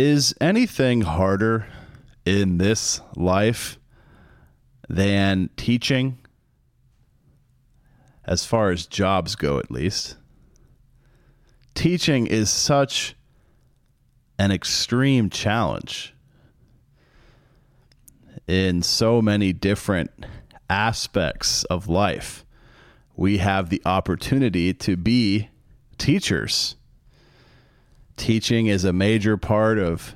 Is anything harder in this life than teaching? As far as jobs go, at least. Teaching is such an extreme challenge in so many different aspects of life. We have the opportunity to be teachers. Teaching is a major part of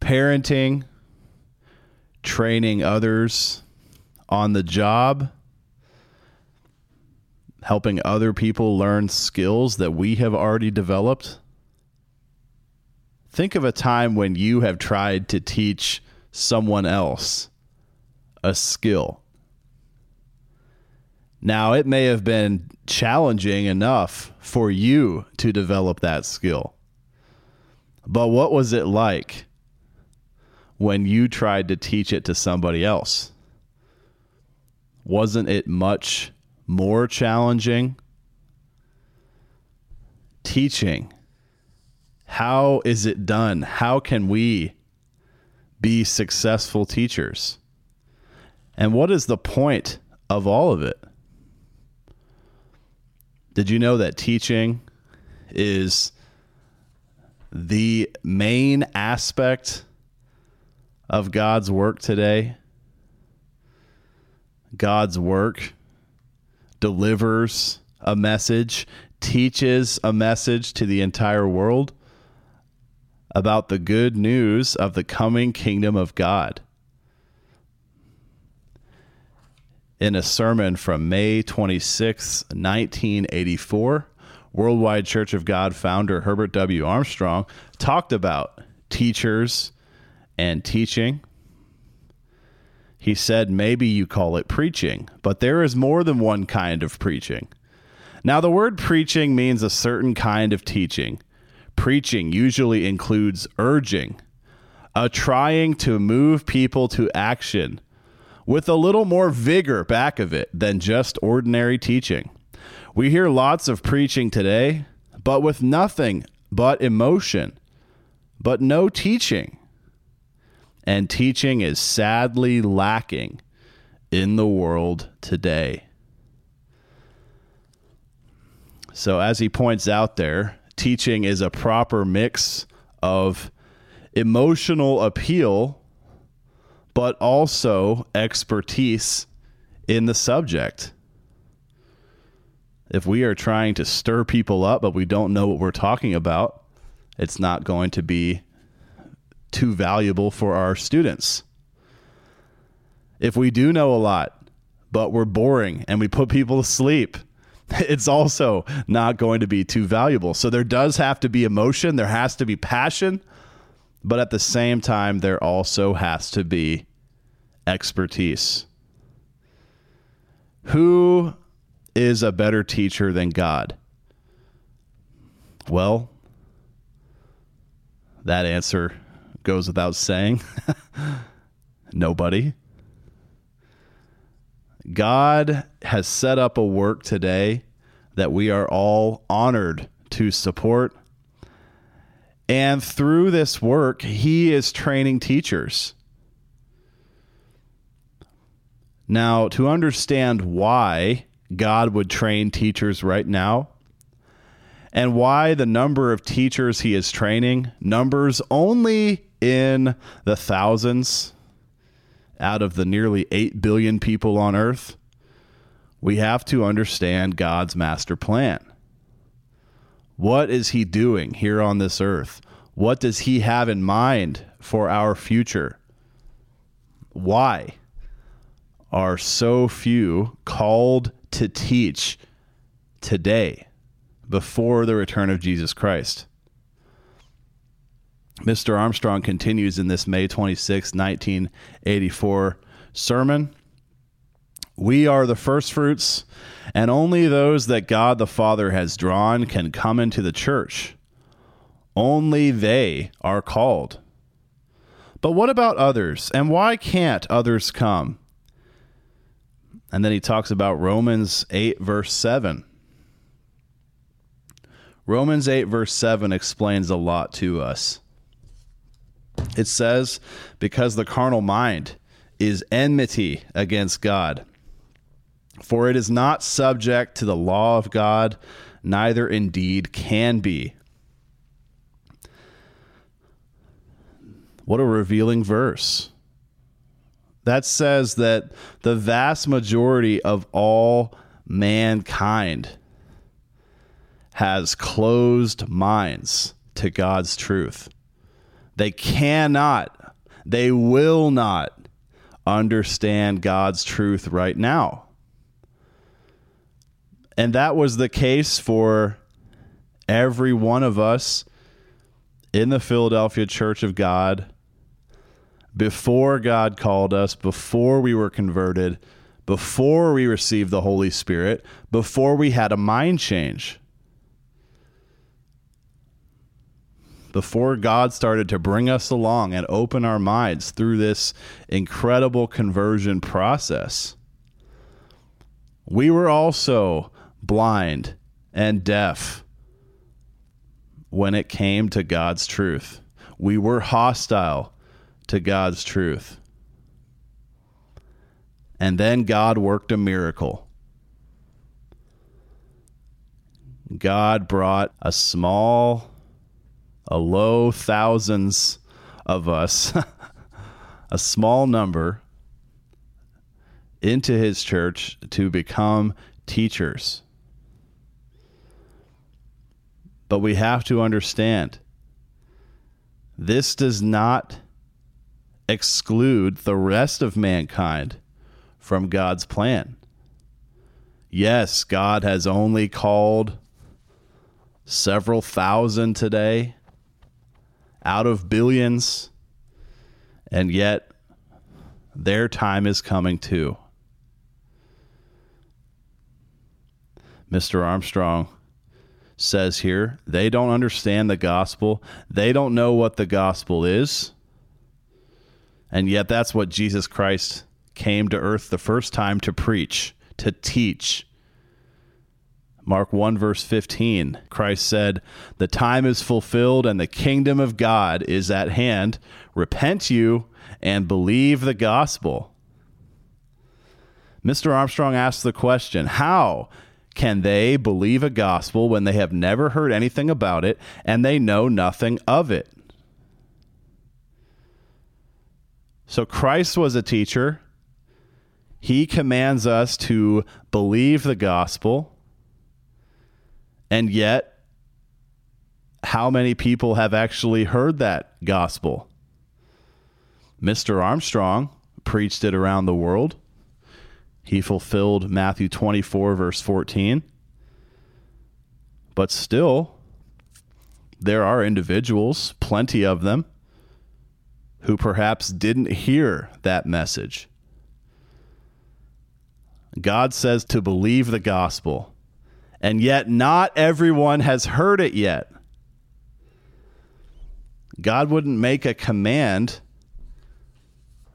parenting, training others on the job, helping other people learn skills that we have already developed. Think of a time when you have tried to teach someone else a skill. Now, it may have been challenging enough for you to develop that skill. But what was it like when you tried to teach it to somebody else? Wasn't it much more challenging? Teaching. How is it done? How can we be successful teachers? And what is the point of all of it? Did you know that teaching is the main aspect of God's work today? God's work delivers a message, teaches a message to the entire world about the good news of the coming kingdom of God. In a sermon from May 26, 1984, Worldwide Church of God founder Herbert W. Armstrong talked about teachers and teaching. He said, maybe you call it preaching, but there is more than one kind of preaching. Now, the word preaching means a certain kind of teaching. Preaching usually includes urging, a trying to move people to action with a little more vigor back of it than just ordinary teaching. We hear lots of preaching today, but with nothing but emotion, but no teaching. And teaching is sadly lacking in the world today. So, as he points out there, teaching is a proper mix of emotional appeal, but also expertise in the subject if we are trying to stir people up, but we don't know what we're talking about, it's not going to be too valuable for our students. If we do know a lot, but we're boring and we put people to sleep, it's also not going to be too valuable. So there does have to be emotion, there has to be passion, but at the same time, there also has to be expertise. Who is a better teacher than God? Well, that answer goes without saying. Nobody. God has set up a work today that we are all honored to support. And through this work, He is training teachers. Now, to understand why God would train teachers right now and why the number of teachers he is training numbers only in the thousands out of the nearly 8 billion people on earth, we have to understand God's master plan. What is he doing here on this earth? What does he have in mind for our future? Why are so few called to teach today before the return of Jesus Christ. Mr. Armstrong continues in this May 26, 1984 sermon. We are the first fruits, and only those that God the Father has drawn can come into the church. Only they are called. But what about others? And why can't others come? And then he talks about Romans 8, verse 7. Romans 8, verse 7 explains a lot to us. It says, Because the carnal mind is enmity against God. For it is not subject to the law of God, neither indeed can be. What a revealing verse. That says that the vast majority of all mankind has closed minds to God's truth. They cannot, they will not understand God's truth right now. And that was the case for every one of us in the Philadelphia Church of God before God called us, before we were converted, before we received the Holy Spirit, before we had a mind change. Before God started to bring us along and open our minds through this incredible conversion process, we were also blind and deaf when it came to God's truth. We were hostile to God's truth. And then God worked a miracle. God brought a small, a low thousands of us, a small number, into his church to become teachers. But we have to understand this does not exclude the rest of mankind from God's plan. Yes, God has only called several thousand today out of billions, and yet their time is coming too. Mr. Armstrong says here they don't understand the gospel, they don't know what the gospel is. And yet, that's what Jesus Christ came to earth the first time to preach, to teach. Mark 1, verse 15, Christ said, The time is fulfilled and the kingdom of God is at hand. Repent you and believe the gospel. Mr. Armstrong asked the question How can they believe a gospel when they have never heard anything about it and they know nothing of it? So Christ was a teacher. He commands us to believe the gospel. And yet, how many people have actually heard that gospel? Mr. Armstrong preached it around the world. He fulfilled Matthew 24, verse 14. But still, there are individuals, plenty of them, who perhaps didn't hear that message. God says to believe the gospel, and yet not everyone has heard it yet. God wouldn't make a command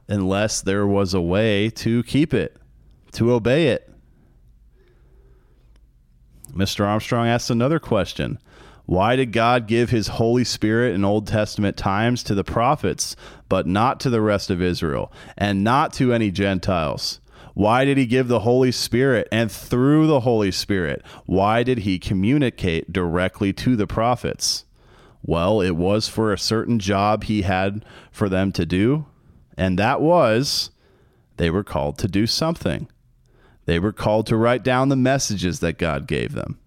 unless there was a way to keep it, to obey it. Mr. Armstrong asked another question why did God give his Holy Spirit in Old Testament times to the prophets, but not to the rest of Israel, and not to any Gentiles? Why did he give the Holy Spirit? And through the Holy Spirit, why did he communicate directly to the prophets? Well, it was for a certain job he had for them to do, and that was they were called to do something. They were called to write down the messages that God gave them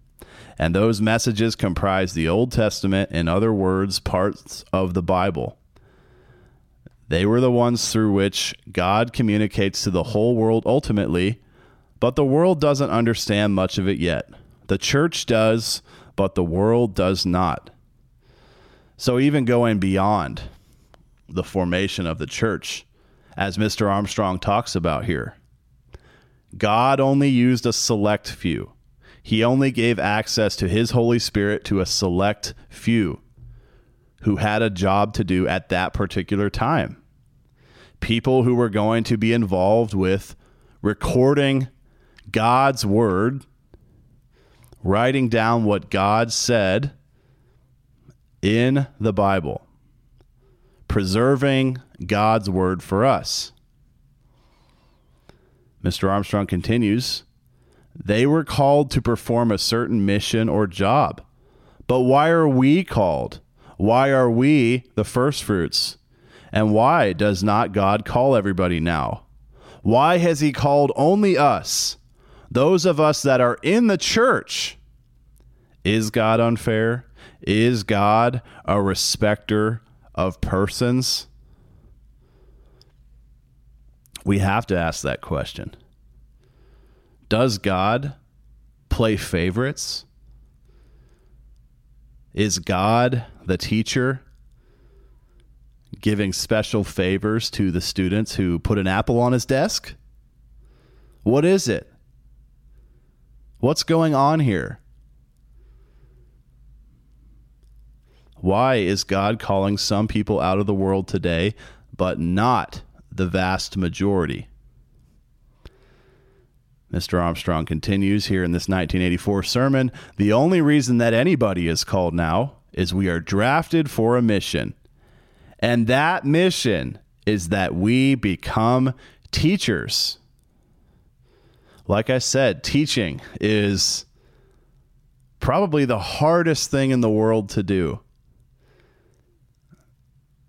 and those messages comprise the Old Testament, in other words, parts of the Bible. They were the ones through which God communicates to the whole world ultimately, but the world doesn't understand much of it yet. The church does, but the world does not. So, even going beyond the formation of the church, as Mr. Armstrong talks about here, God only used a select few. He only gave access to his Holy Spirit to a select few who had a job to do at that particular time. People who were going to be involved with recording God's word, writing down what God said in the Bible, preserving God's word for us. Mr. Armstrong continues they were called to perform a certain mission or job. But why are we called? Why are we the first fruits? And why does not God call everybody now? Why has He called only us, those of us that are in the church? Is God unfair? Is God a respecter of persons? We have to ask that question. Does God play favorites? Is God the teacher giving special favors to the students who put an apple on his desk? What is it? What's going on here? Why is God calling some people out of the world today, but not the vast majority? Mr. Armstrong continues here in this 1984 sermon The only reason that anybody is called now is we are drafted for a mission. And that mission is that we become teachers. Like I said, teaching is probably the hardest thing in the world to do.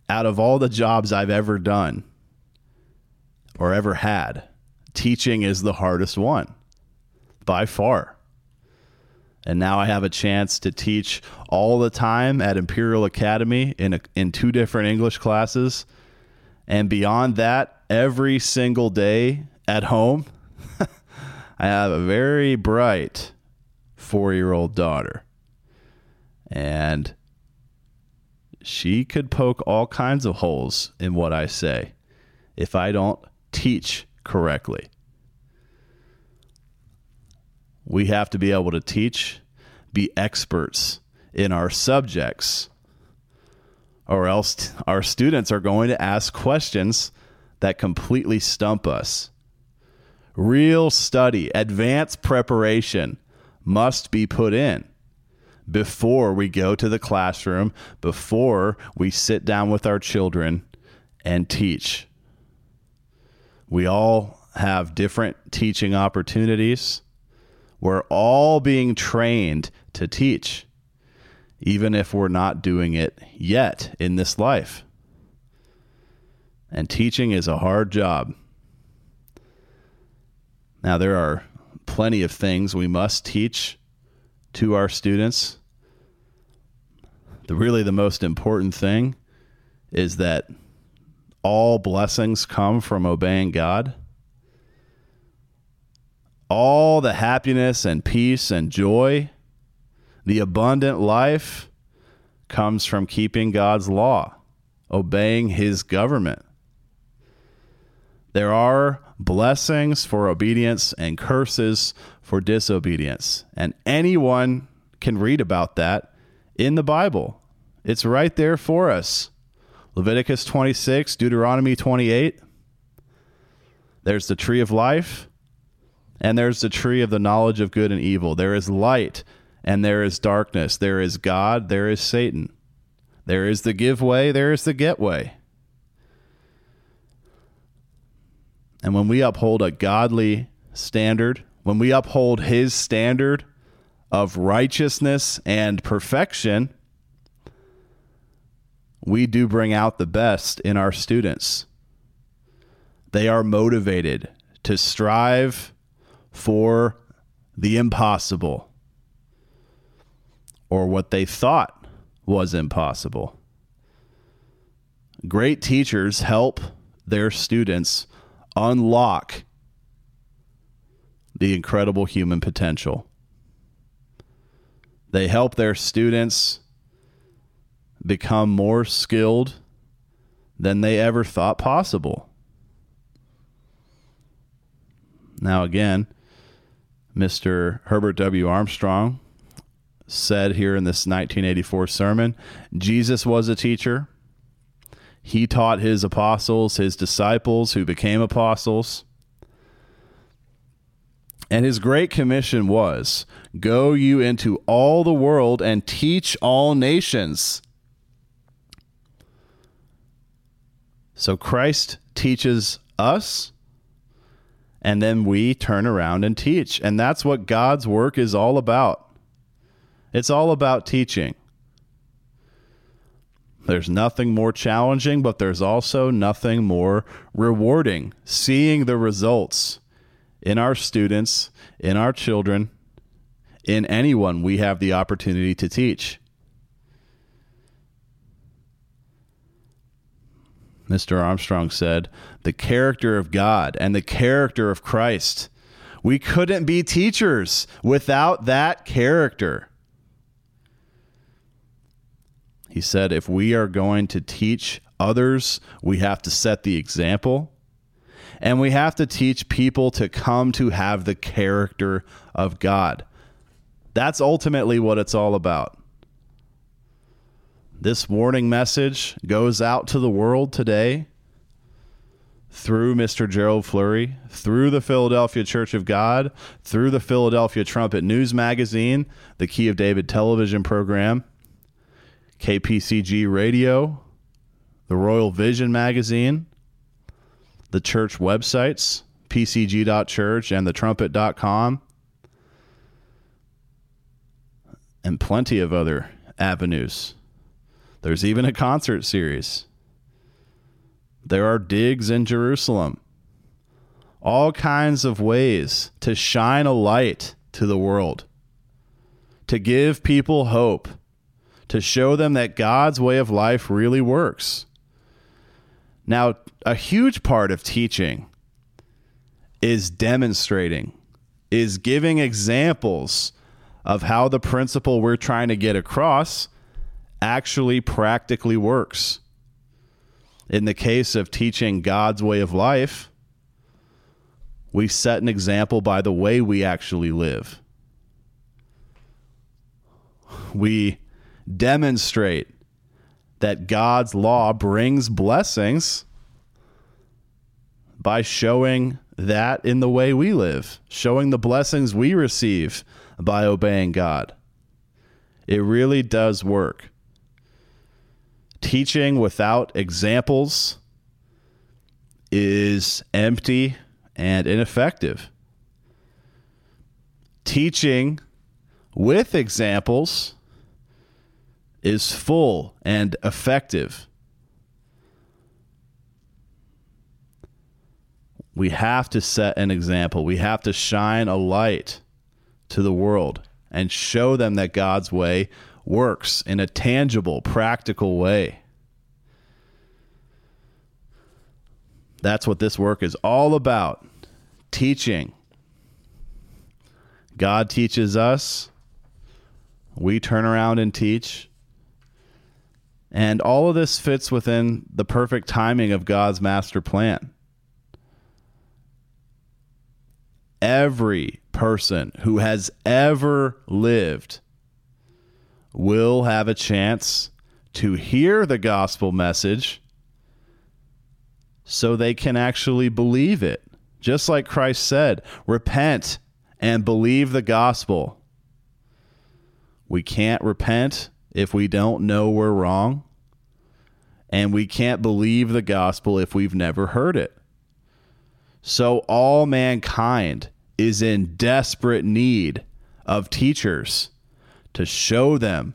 Out of all the jobs I've ever done or ever had, teaching is the hardest one by far. And now I have a chance to teach all the time at Imperial Academy in a, in two different English classes. And beyond that, every single day at home, I have a very bright 4-year-old daughter. And she could poke all kinds of holes in what I say if I don't teach correctly. We have to be able to teach, be experts in our subjects, or else our students are going to ask questions that completely stump us. Real study, advanced preparation must be put in before we go to the classroom, before we sit down with our children and teach. We all have different teaching opportunities. We're all being trained to teach, even if we're not doing it yet in this life. And teaching is a hard job. Now, there are plenty of things we must teach to our students. The really the most important thing is that all blessings come from obeying God. All the happiness and peace and joy, the abundant life comes from keeping God's law, obeying his government. There are blessings for obedience and curses for disobedience. And anyone can read about that in the Bible. It's right there for us. Leviticus 26, Deuteronomy 28. There's the tree of life, and there's the tree of the knowledge of good and evil. There is light, and there is darkness. There is God, there is Satan. There is the give way, there is the get way. And when we uphold a godly standard, when we uphold his standard of righteousness and perfection, we do bring out the best in our students. They are motivated to strive for the impossible or what they thought was impossible. Great teachers help their students unlock the incredible human potential. They help their students become more skilled than they ever thought possible. Now, again, Mr. Herbert W. Armstrong said here in this 1984 sermon Jesus was a teacher. He taught his apostles, his disciples who became apostles. And his great commission was Go you into all the world and teach all nations. So Christ teaches us, and then we turn around and teach. And that's what God's work is all about. It's all about teaching. There's nothing more challenging, but there's also nothing more rewarding. Seeing the results in our students, in our children, in anyone we have the opportunity to teach. Mr. Armstrong said, the character of God and the character of Christ. We couldn't be teachers without that character. He said, if we are going to teach others, we have to set the example. And we have to teach people to come to have the character of God. That's ultimately what it's all about. This warning message goes out to the world today through Mr. Gerald Flurry, through the Philadelphia Church of God, through the Philadelphia Trumpet News Magazine, the Key of David television program, KPCG Radio, the Royal Vision Magazine, the church websites, pcg.church and thetrumpet.com, and plenty of other avenues. There's even a concert series. There are digs in Jerusalem. All kinds of ways to shine a light to the world, to give people hope, to show them that God's way of life really works. Now, a huge part of teaching is demonstrating, is giving examples of how the principle we're trying to get across actually practically works. In the case of teaching God's way of life, we set an example by the way we actually live. We demonstrate that God's law brings blessings by showing that in the way we live, showing the blessings we receive by obeying God. It really does work. Teaching without examples is empty and ineffective. Teaching with examples is full and effective. We have to set an example. We have to shine a light to the world and show them that God's way works in a tangible, practical way. That's what this work is all about teaching. God teaches us, we turn around and teach. And all of this fits within the perfect timing of God's master plan. Every person who has ever lived will have a chance to hear the gospel message so they can actually believe it. Just like Christ said, repent and believe the gospel. We can't repent if we don't know we're wrong. And we can't believe the gospel if we've never heard it. So all mankind is in desperate need of teachers to show them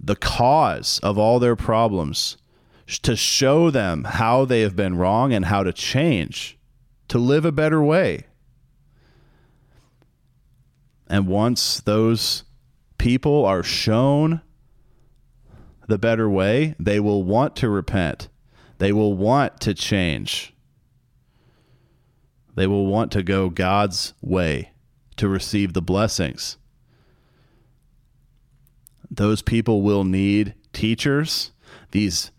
the cause of all their problems, to show them how they have been wrong and how to change, to live a better way. And once those people are shown the better way, they will want to repent. They will want to change. They will want to go God's way to receive the blessings. Those people will need teachers, these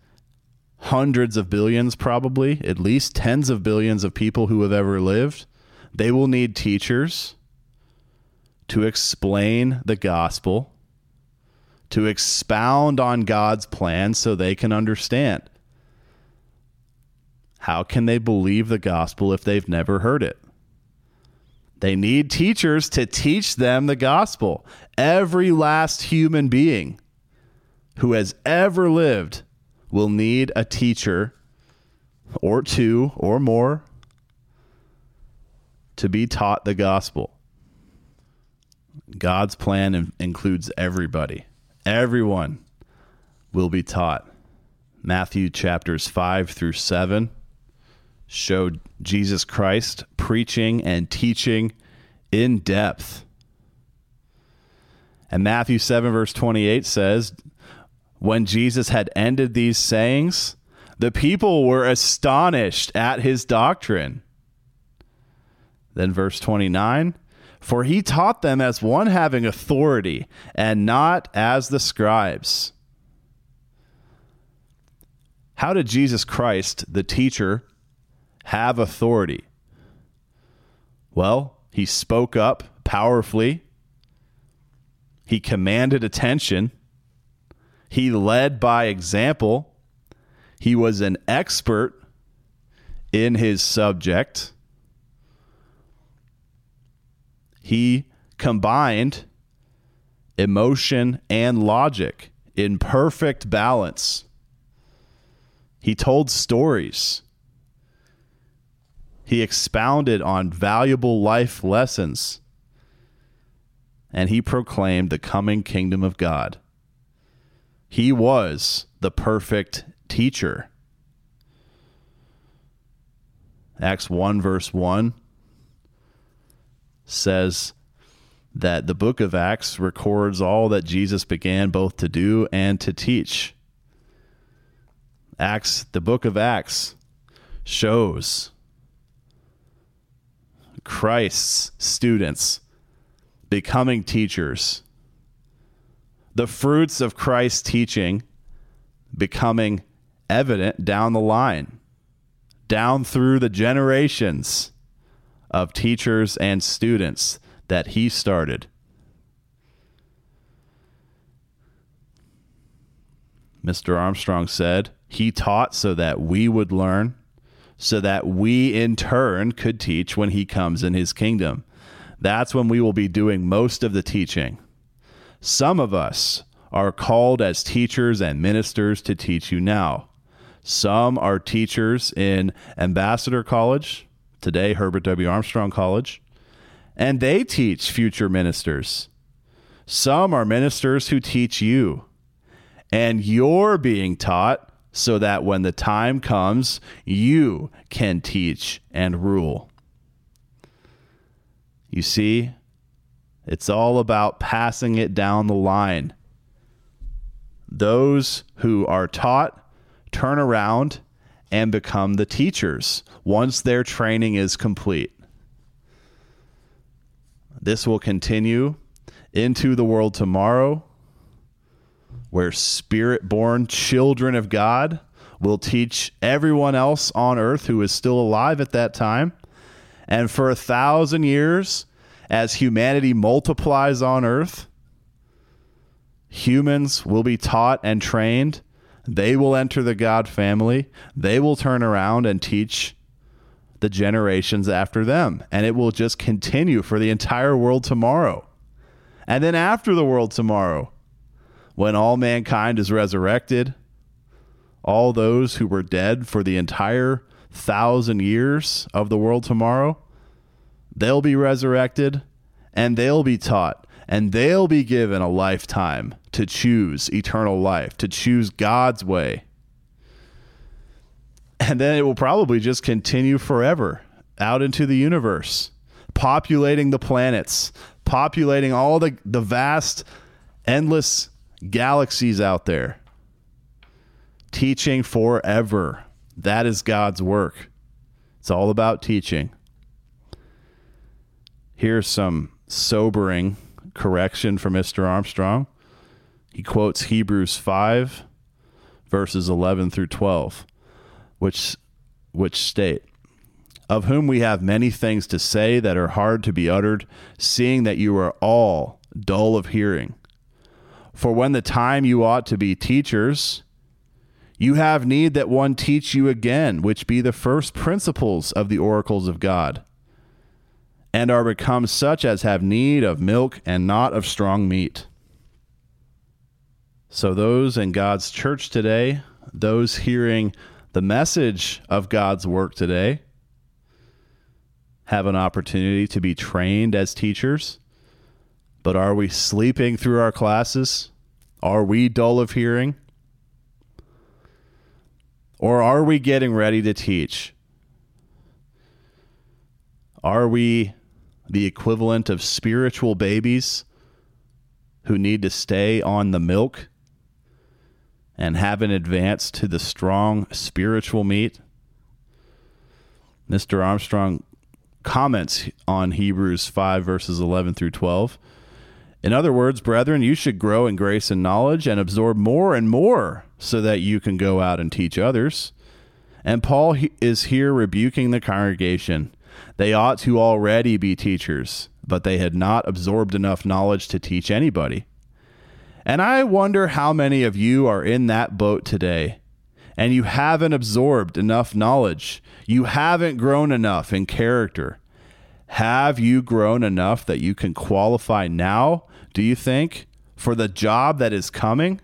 hundreds of billions, probably, at least tens of billions of people who have ever lived, they will need teachers to explain the gospel, to expound on God's plan so they can understand. How can they believe the gospel if they've never heard it? They need teachers to teach them the gospel. Every last human being who has ever lived will need a teacher or two or more to be taught the gospel. God's plan in- includes everybody. Everyone will be taught. Matthew chapters 5 through 7 show Jesus Christ preaching and teaching in depth. And Matthew 7, verse 28 says, When Jesus had ended these sayings, the people were astonished at his doctrine. Then, verse 29 For he taught them as one having authority, and not as the scribes. How did Jesus Christ, the teacher, have authority? Well, he spoke up powerfully. He commanded attention. He led by example. He was an expert in his subject. He combined emotion and logic in perfect balance. He told stories. He expounded on valuable life lessons. And he proclaimed the coming kingdom of God. He was the perfect teacher. Acts 1, verse 1 says that the book of Acts records all that Jesus began both to do and to teach. Acts, the book of Acts, shows Christ's students becoming teachers, the fruits of Christ's teaching becoming evident down the line, down through the generations of teachers and students that he started. Mr. Armstrong said, He taught so that we would learn, so that we in turn could teach when He comes in His kingdom. That's when we will be doing most of the teaching. Some of us are called as teachers and ministers to teach you now. Some are teachers in Ambassador College, today Herbert W. Armstrong College, and they teach future ministers. Some are ministers who teach you, and you're being taught so that when the time comes, you can teach and rule. You see, it's all about passing it down the line. Those who are taught turn around and become the teachers once their training is complete. This will continue into the world tomorrow, where spirit born children of God will teach everyone else on earth who is still alive at that time. And for a thousand years, as humanity multiplies on earth, humans will be taught and trained they will enter the God family. They will turn around and teach the generations after them. And it will just continue for the entire world tomorrow. And then after the world tomorrow, when all mankind is resurrected, all those who were dead for the entire thousand years of the world tomorrow, they'll be resurrected and they'll be taught and they'll be given a lifetime to choose eternal life, to choose God's way. And then it will probably just continue forever out into the universe, populating the planets, populating all the, the vast, endless galaxies out there, teaching forever. That is God's work. It's all about teaching. Here's some sobering correction from Mr. Armstrong. He quotes Hebrews 5 verses 11 through 12, which which state of whom we have many things to say that are hard to be uttered, seeing that you are all dull of hearing. For when the time you ought to be teachers, you have need that one teach you again, which be the first principles of the oracles of God, and are become such as have need of milk and not of strong meat. So, those in God's church today, those hearing the message of God's work today, have an opportunity to be trained as teachers. But are we sleeping through our classes? Are we dull of hearing? Or are we getting ready to teach? Are we the equivalent of spiritual babies who need to stay on the milk and haven't advanced to the strong spiritual meat? Mr. Armstrong comments on Hebrews 5, verses 11 through 12. In other words, brethren, you should grow in grace and knowledge and absorb more and more so that you can go out and teach others. And Paul is here rebuking the congregation. They ought to already be teachers, but they had not absorbed enough knowledge to teach anybody. And I wonder how many of you are in that boat today and you haven't absorbed enough knowledge. You haven't grown enough in character. Have you grown enough that you can qualify now, do you think, for the job that is coming?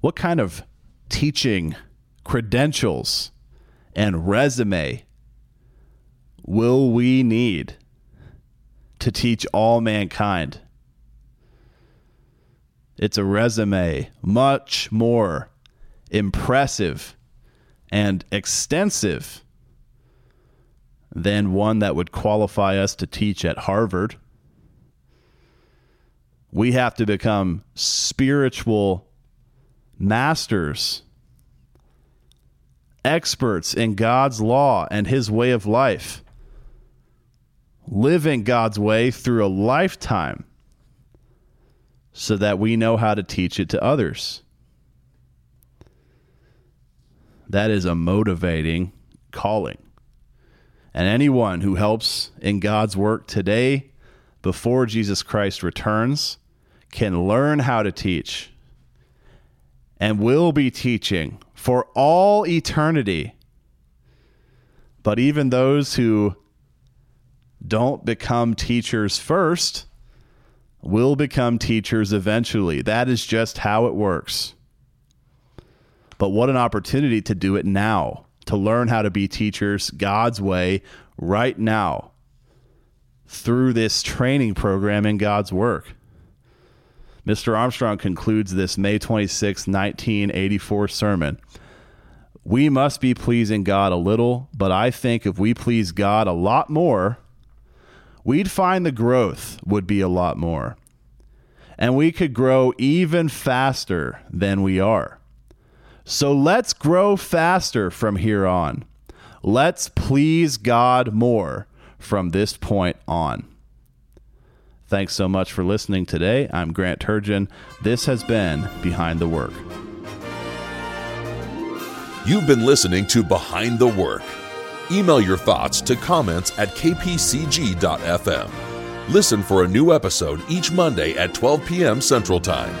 What kind of teaching credentials and resume will we need to teach all mankind? It's a resume much more impressive and extensive than one that would qualify us to teach at Harvard. We have to become spiritual masters, experts in God's law and His way of life, living God's way through a lifetime so that we know how to teach it to others. That is a motivating calling. And anyone who helps in God's work today before Jesus Christ returns can learn how to teach and will be teaching for all eternity. But even those who don't become teachers first will become teachers eventually. That is just how it works. But what an opportunity to do it now, to learn how to be teachers God's way right now through this training program in God's work. Mr. Armstrong concludes this May 26, 1984 sermon. We must be pleasing God a little, but I think if we please God a lot more, we'd find the growth would be a lot more. And we could grow even faster than we are. So let's grow faster from here on. Let's please God more from this point on. Thanks so much for listening today. I'm Grant Turgeon. This has been Behind the Work. You've been listening to Behind the Work. Email your thoughts to comments at kpcg.fm. Listen for a new episode each Monday at 12 p.m. Central Time.